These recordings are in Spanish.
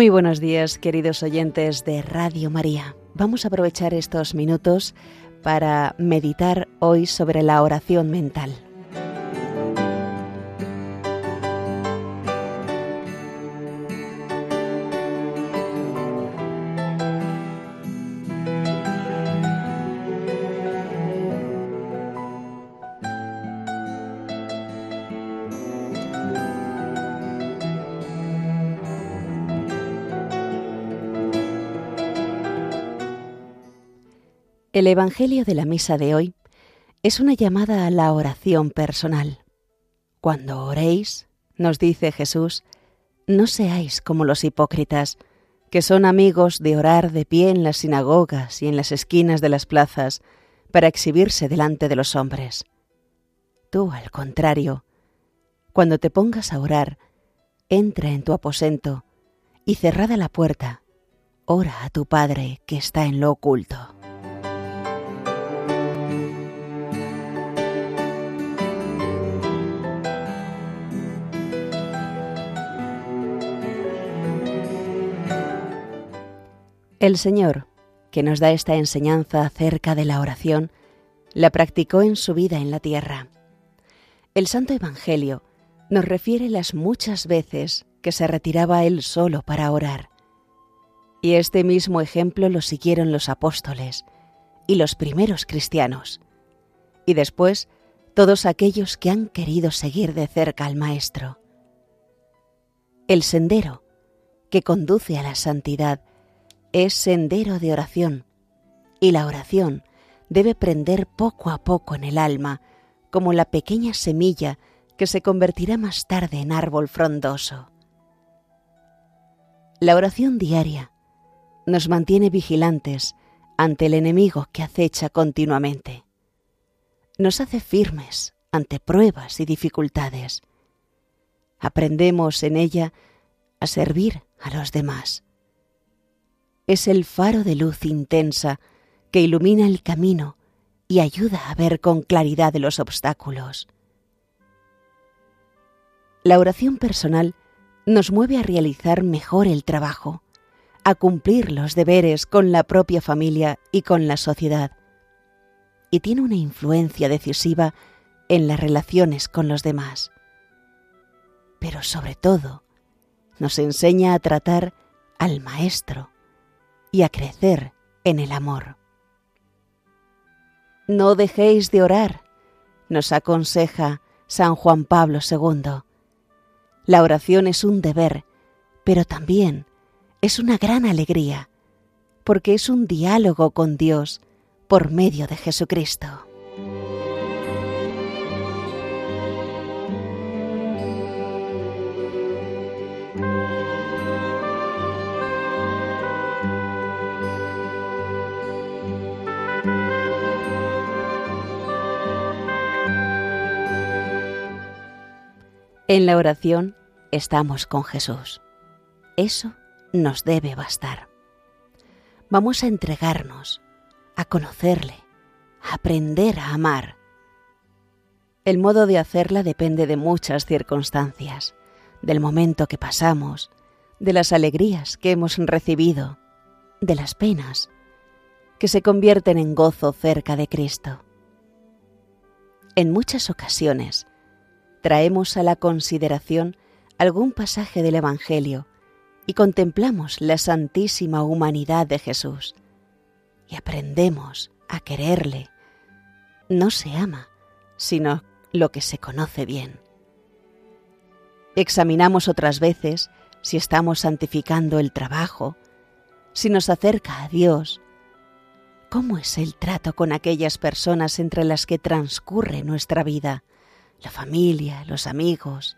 Muy buenos días, queridos oyentes de Radio María. Vamos a aprovechar estos minutos para meditar hoy sobre la oración mental. El Evangelio de la Misa de hoy es una llamada a la oración personal. Cuando oréis, nos dice Jesús, no seáis como los hipócritas, que son amigos de orar de pie en las sinagogas y en las esquinas de las plazas para exhibirse delante de los hombres. Tú, al contrario, cuando te pongas a orar, entra en tu aposento y cerrada la puerta, ora a tu Padre que está en lo oculto. El Señor, que nos da esta enseñanza acerca de la oración, la practicó en su vida en la tierra. El Santo Evangelio nos refiere las muchas veces que se retiraba él solo para orar. Y este mismo ejemplo lo siguieron los apóstoles y los primeros cristianos, y después todos aquellos que han querido seguir de cerca al Maestro. El sendero que conduce a la santidad es sendero de oración y la oración debe prender poco a poco en el alma como la pequeña semilla que se convertirá más tarde en árbol frondoso. La oración diaria nos mantiene vigilantes ante el enemigo que acecha continuamente. Nos hace firmes ante pruebas y dificultades. Aprendemos en ella a servir a los demás es el faro de luz intensa que ilumina el camino y ayuda a ver con claridad los obstáculos. La oración personal nos mueve a realizar mejor el trabajo, a cumplir los deberes con la propia familia y con la sociedad, y tiene una influencia decisiva en las relaciones con los demás. Pero sobre todo, nos enseña a tratar al Maestro, y a crecer en el amor. No dejéis de orar, nos aconseja San Juan Pablo II. La oración es un deber, pero también es una gran alegría, porque es un diálogo con Dios por medio de Jesucristo. En la oración estamos con Jesús. Eso nos debe bastar. Vamos a entregarnos, a conocerle, a aprender a amar. El modo de hacerla depende de muchas circunstancias, del momento que pasamos, de las alegrías que hemos recibido, de las penas, que se convierten en gozo cerca de Cristo. En muchas ocasiones, traemos a la consideración algún pasaje del Evangelio y contemplamos la santísima humanidad de Jesús y aprendemos a quererle. No se ama, sino lo que se conoce bien. Examinamos otras veces si estamos santificando el trabajo, si nos acerca a Dios, cómo es el trato con aquellas personas entre las que transcurre nuestra vida, la familia, los amigos.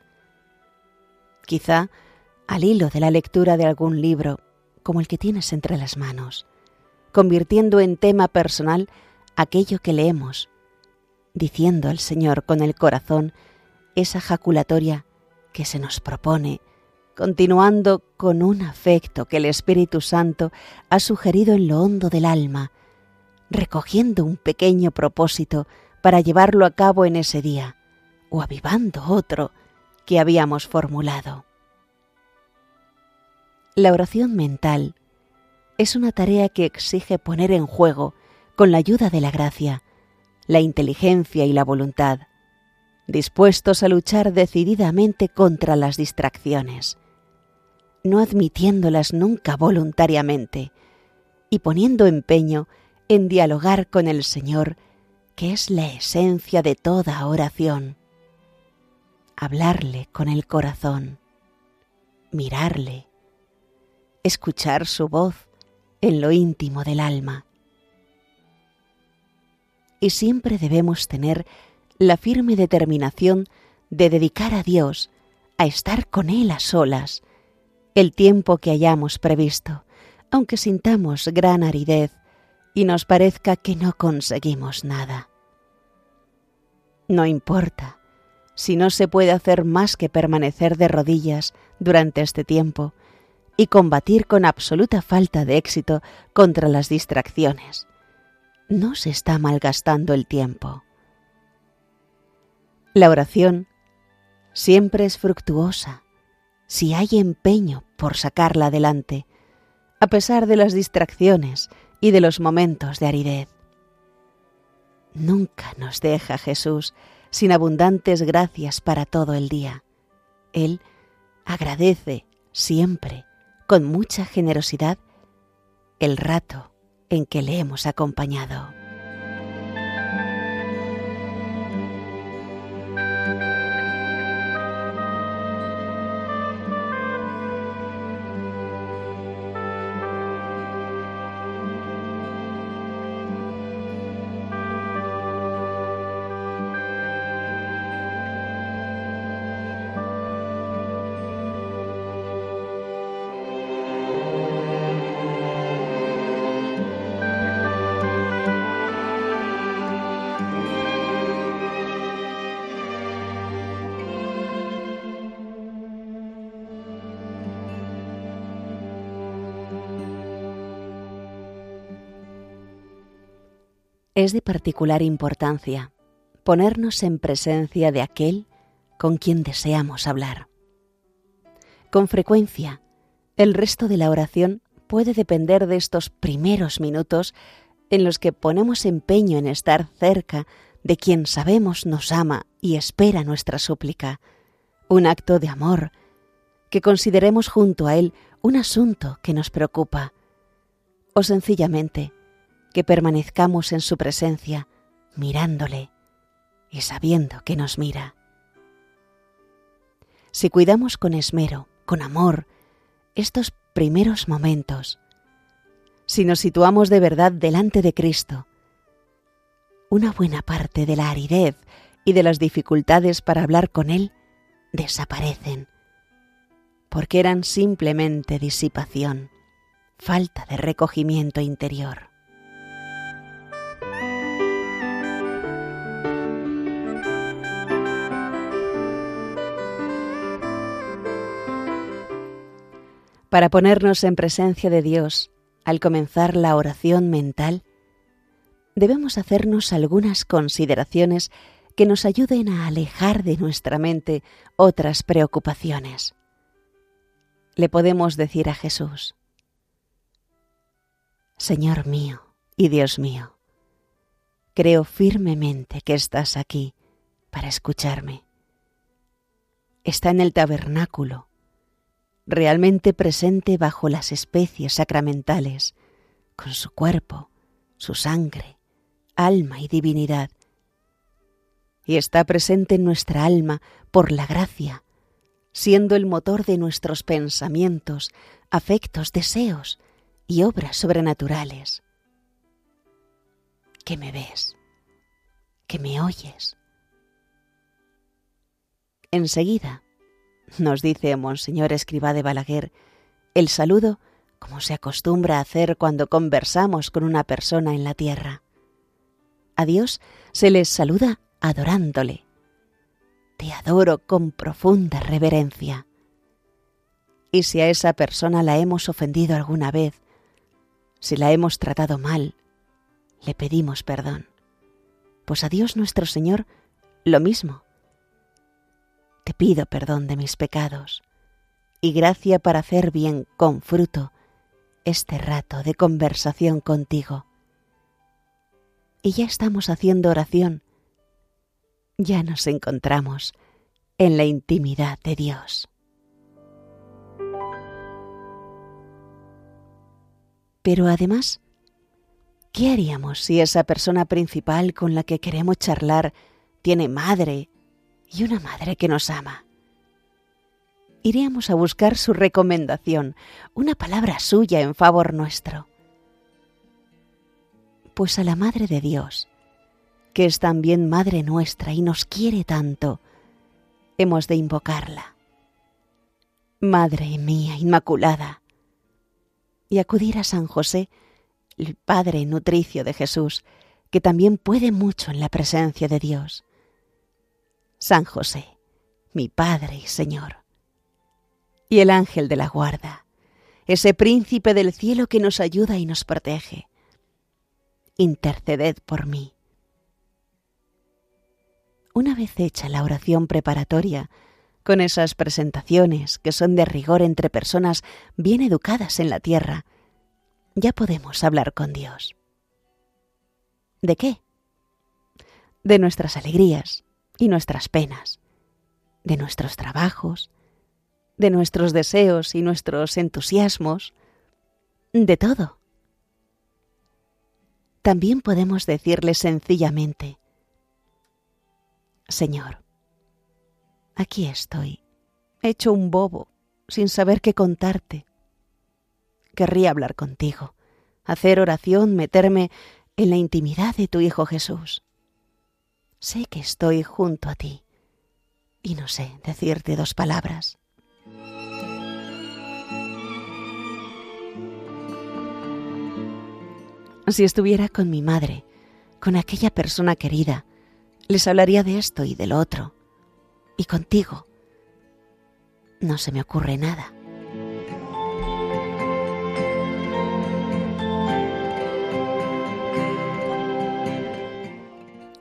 Quizá al hilo de la lectura de algún libro, como el que tienes entre las manos, convirtiendo en tema personal aquello que leemos, diciendo al Señor con el corazón esa jaculatoria que se nos propone, continuando con un afecto que el Espíritu Santo ha sugerido en lo hondo del alma, recogiendo un pequeño propósito para llevarlo a cabo en ese día, o avivando otro que habíamos formulado. La oración mental es una tarea que exige poner en juego, con la ayuda de la gracia, la inteligencia y la voluntad, dispuestos a luchar decididamente contra las distracciones, no admitiéndolas nunca voluntariamente, y poniendo empeño en dialogar con el Señor, que es la esencia de toda oración. Hablarle con el corazón, mirarle, escuchar su voz en lo íntimo del alma. Y siempre debemos tener la firme determinación de dedicar a Dios, a estar con Él a solas, el tiempo que hayamos previsto, aunque sintamos gran aridez y nos parezca que no conseguimos nada. No importa si no se puede hacer más que permanecer de rodillas durante este tiempo y combatir con absoluta falta de éxito contra las distracciones. No se está malgastando el tiempo. La oración siempre es fructuosa si hay empeño por sacarla adelante, a pesar de las distracciones y de los momentos de aridez. Nunca nos deja Jesús sin abundantes gracias para todo el día. Él agradece siempre, con mucha generosidad, el rato en que le hemos acompañado. Es de particular importancia ponernos en presencia de aquel con quien deseamos hablar. Con frecuencia, el resto de la oración puede depender de estos primeros minutos en los que ponemos empeño en estar cerca de quien sabemos nos ama y espera nuestra súplica, un acto de amor, que consideremos junto a Él un asunto que nos preocupa, o sencillamente que permanezcamos en su presencia, mirándole y sabiendo que nos mira. Si cuidamos con esmero, con amor, estos primeros momentos, si nos situamos de verdad delante de Cristo, una buena parte de la aridez y de las dificultades para hablar con Él desaparecen, porque eran simplemente disipación, falta de recogimiento interior. Para ponernos en presencia de Dios al comenzar la oración mental, debemos hacernos algunas consideraciones que nos ayuden a alejar de nuestra mente otras preocupaciones. Le podemos decir a Jesús, Señor mío y Dios mío, creo firmemente que estás aquí para escucharme. Está en el tabernáculo realmente presente bajo las especies sacramentales, con su cuerpo, su sangre, alma y divinidad. Y está presente en nuestra alma por la gracia, siendo el motor de nuestros pensamientos, afectos, deseos y obras sobrenaturales. Que me ves, que me oyes. Enseguida nos dice Monseñor Escribá de Balaguer, el saludo como se acostumbra a hacer cuando conversamos con una persona en la tierra. A Dios se les saluda adorándole. Te adoro con profunda reverencia. Y si a esa persona la hemos ofendido alguna vez, si la hemos tratado mal, le pedimos perdón. Pues a Dios nuestro Señor lo mismo pido perdón de mis pecados y gracia para hacer bien con fruto este rato de conversación contigo. Y ya estamos haciendo oración. Ya nos encontramos en la intimidad de Dios. Pero además, ¿qué haríamos si esa persona principal con la que queremos charlar tiene madre y una madre que nos ama? Iríamos a buscar su recomendación, una palabra suya en favor nuestro. Pues a la Madre de Dios, que es también Madre nuestra y nos quiere tanto, hemos de invocarla. Madre mía Inmaculada, y acudir a San José, el Padre nutricio de Jesús, que también puede mucho en la presencia de Dios. San José, mi Padre y Señor. Y el ángel de la guarda, ese príncipe del cielo que nos ayuda y nos protege. Interceded por mí. Una vez hecha la oración preparatoria, con esas presentaciones que son de rigor entre personas bien educadas en la tierra, ya podemos hablar con Dios. ¿De qué? De nuestras alegrías y nuestras penas, de nuestros trabajos, de nuestros deseos y nuestros entusiasmos, de todo. También podemos decirle sencillamente, Señor, Aquí estoy, hecho un bobo, sin saber qué contarte. Querría hablar contigo, hacer oración, meterme en la intimidad de tu Hijo Jesús. Sé que estoy junto a ti y no sé decirte dos palabras. Si estuviera con mi madre, con aquella persona querida, les hablaría de esto y del otro, y contigo no se me ocurre nada.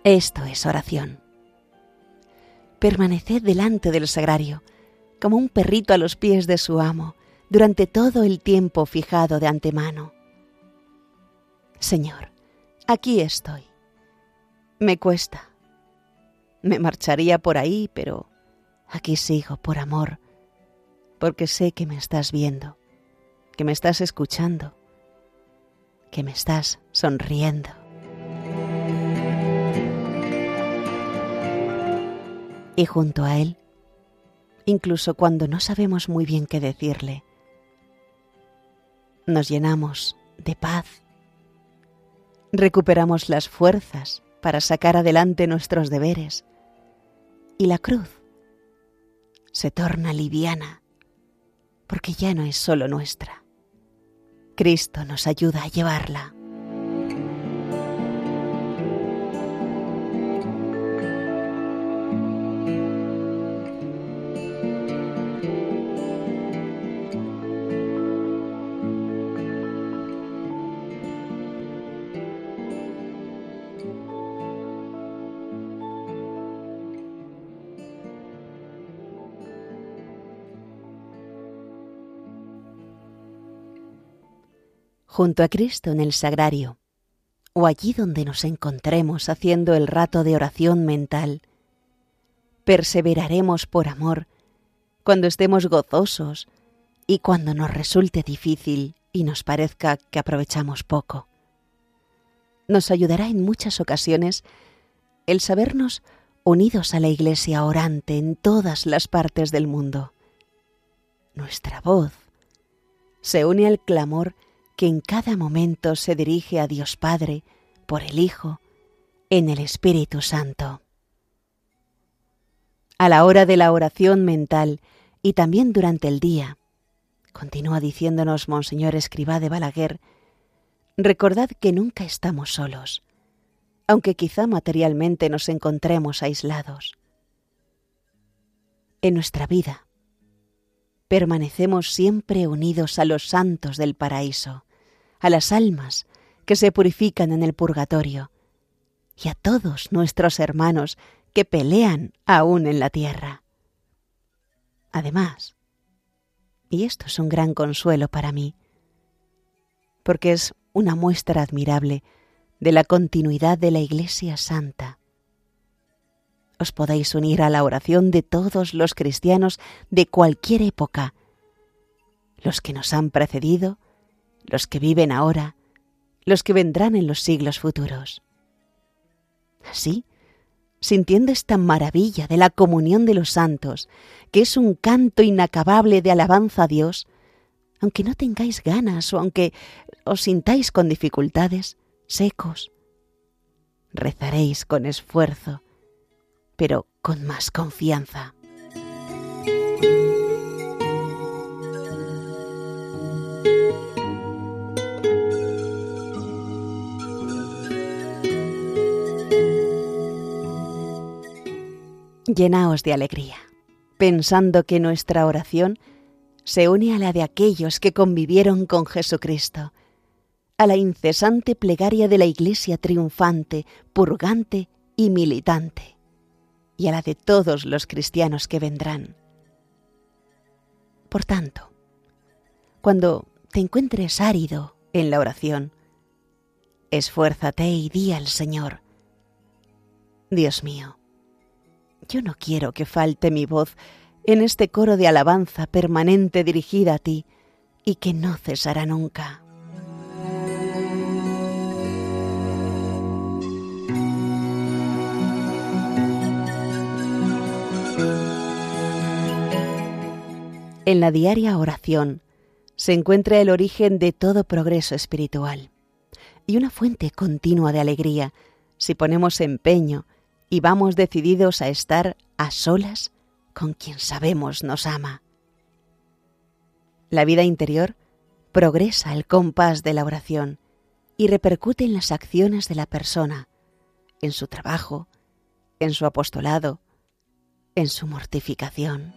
Esto es oración. Permaneced delante del sagrario, como un perrito a los pies de su amo, durante todo el tiempo fijado de antemano. Señor, aquí estoy. Me cuesta, me marcharía por ahí, pero aquí sigo por amor, porque sé que me estás viendo, que me estás escuchando, que me estás sonriendo. Y junto a Él, incluso cuando no sabemos muy bien qué decirle, nos llenamos de paz, recuperamos las fuerzas para sacar adelante nuestros deberes, y la cruz se torna liviana porque ya no es solo nuestra. Cristo nos ayuda a llevarla. Junto a Cristo en el sagrario, o allí donde nos encontremos haciendo el rato de oración mental. Perseveraremos por amor cuando estemos gozosos y cuando nos resulte difícil y nos parezca que aprovechamos poco. Nos ayudará en muchas ocasiones el sabernos unidos a la Iglesia orante en todas las partes del mundo. Nuestra voz se une al clamor que en cada momento se dirige a Dios Padre por el Hijo en el Espíritu Santo. A la hora de la oración mental y también durante el día, continúa diciéndonos Monseñor Escribá de Balaguer, recordad que nunca estamos solos, aunque quizá materialmente nos encontremos aislados. En nuestra vida permanecemos siempre unidos a los santos del paraíso, a las almas que se purifican en el purgatorio y a todos nuestros hermanos que pelean aún en la tierra. Además, Y esto es un gran consuelo para mí, porque es una muestra admirable de la continuidad de la Iglesia Santa. Os podéis unir a la oración de todos los cristianos de cualquier época, los que nos han precedido, los que viven ahora, los que vendrán en los siglos futuros. Así, sintiendo esta maravilla de la comunión de los santos, que es un canto inacabable de alabanza a Dios, aunque no tengáis ganas o aunque os sintáis con dificultades, secos, rezaréis con esfuerzo, pero con más confianza. Llenaos de alegría, pensando que nuestra oración se une a la de aquellos que convivieron con Jesucristo, a la incesante plegaria de la Iglesia triunfante, purgante y militante, y a la de todos los cristianos que vendrán. Por tanto, cuando te encuentres árido en la oración, esfuérzate y di al Señor, Dios mío, yo no quiero que falte mi voz en este coro de alabanza permanente dirigida a ti y que no cesará nunca. En la diaria oración se encuentra el origen de todo progreso espiritual y una fuente continua de alegría si ponemos empeño y vamos decididos a estar a solas con quien sabemos nos ama. La vida interior progresa el compás de la oración y repercute en las acciones de la persona, en su trabajo, en su apostolado, en su mortificación.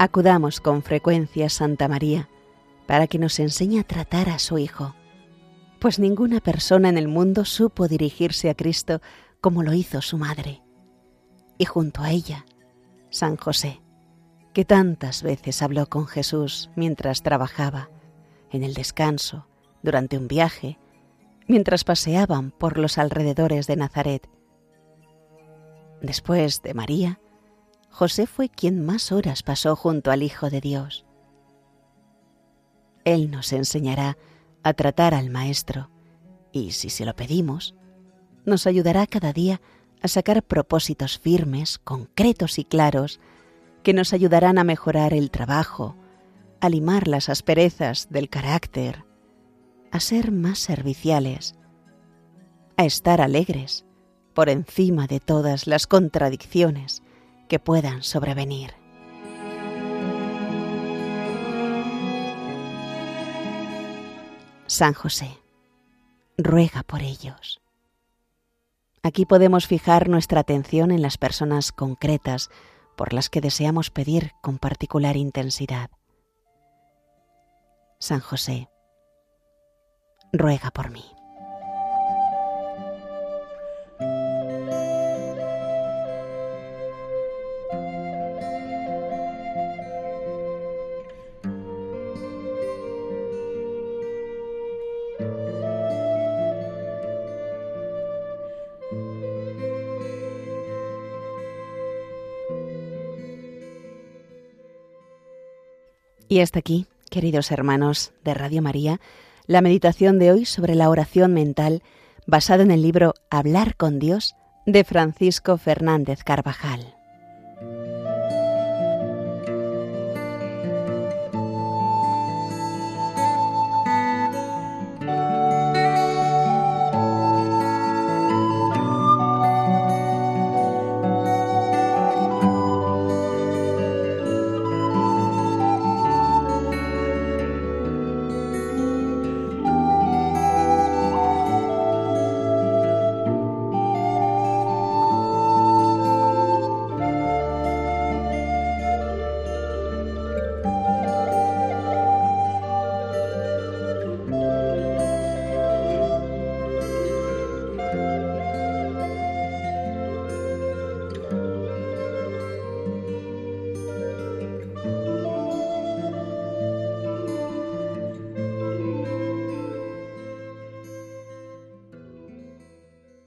Acudamos con frecuencia a Santa María para que nos enseñe a tratar a su Hijo, pues ninguna persona en el mundo supo dirigirse a Cristo como lo hizo su madre. Y junto a ella, San José, que tantas veces habló con Jesús mientras trabajaba, en el descanso, durante un viaje, mientras paseaban por los alrededores de Nazaret. Después de María, José fue quien más horas pasó junto al Hijo de Dios. Él nos enseñará a tratar al Maestro y, si se lo pedimos, nos ayudará cada día a sacar propósitos firmes, concretos y claros que nos ayudarán a mejorar el trabajo, a limar las asperezas del carácter, a ser más serviciales, a estar alegres por encima de todas las contradicciones que puedan sobrevenir. San José, ruega por ellos. Aquí podemos fijar nuestra atención en las personas concretas por las que deseamos pedir con particular intensidad. San José, ruega por mí. Y hasta aquí, queridos hermanos de Radio María, la meditación de hoy sobre la oración mental basada en el libro Hablar con Dios de Francisco Fernández Carvajal.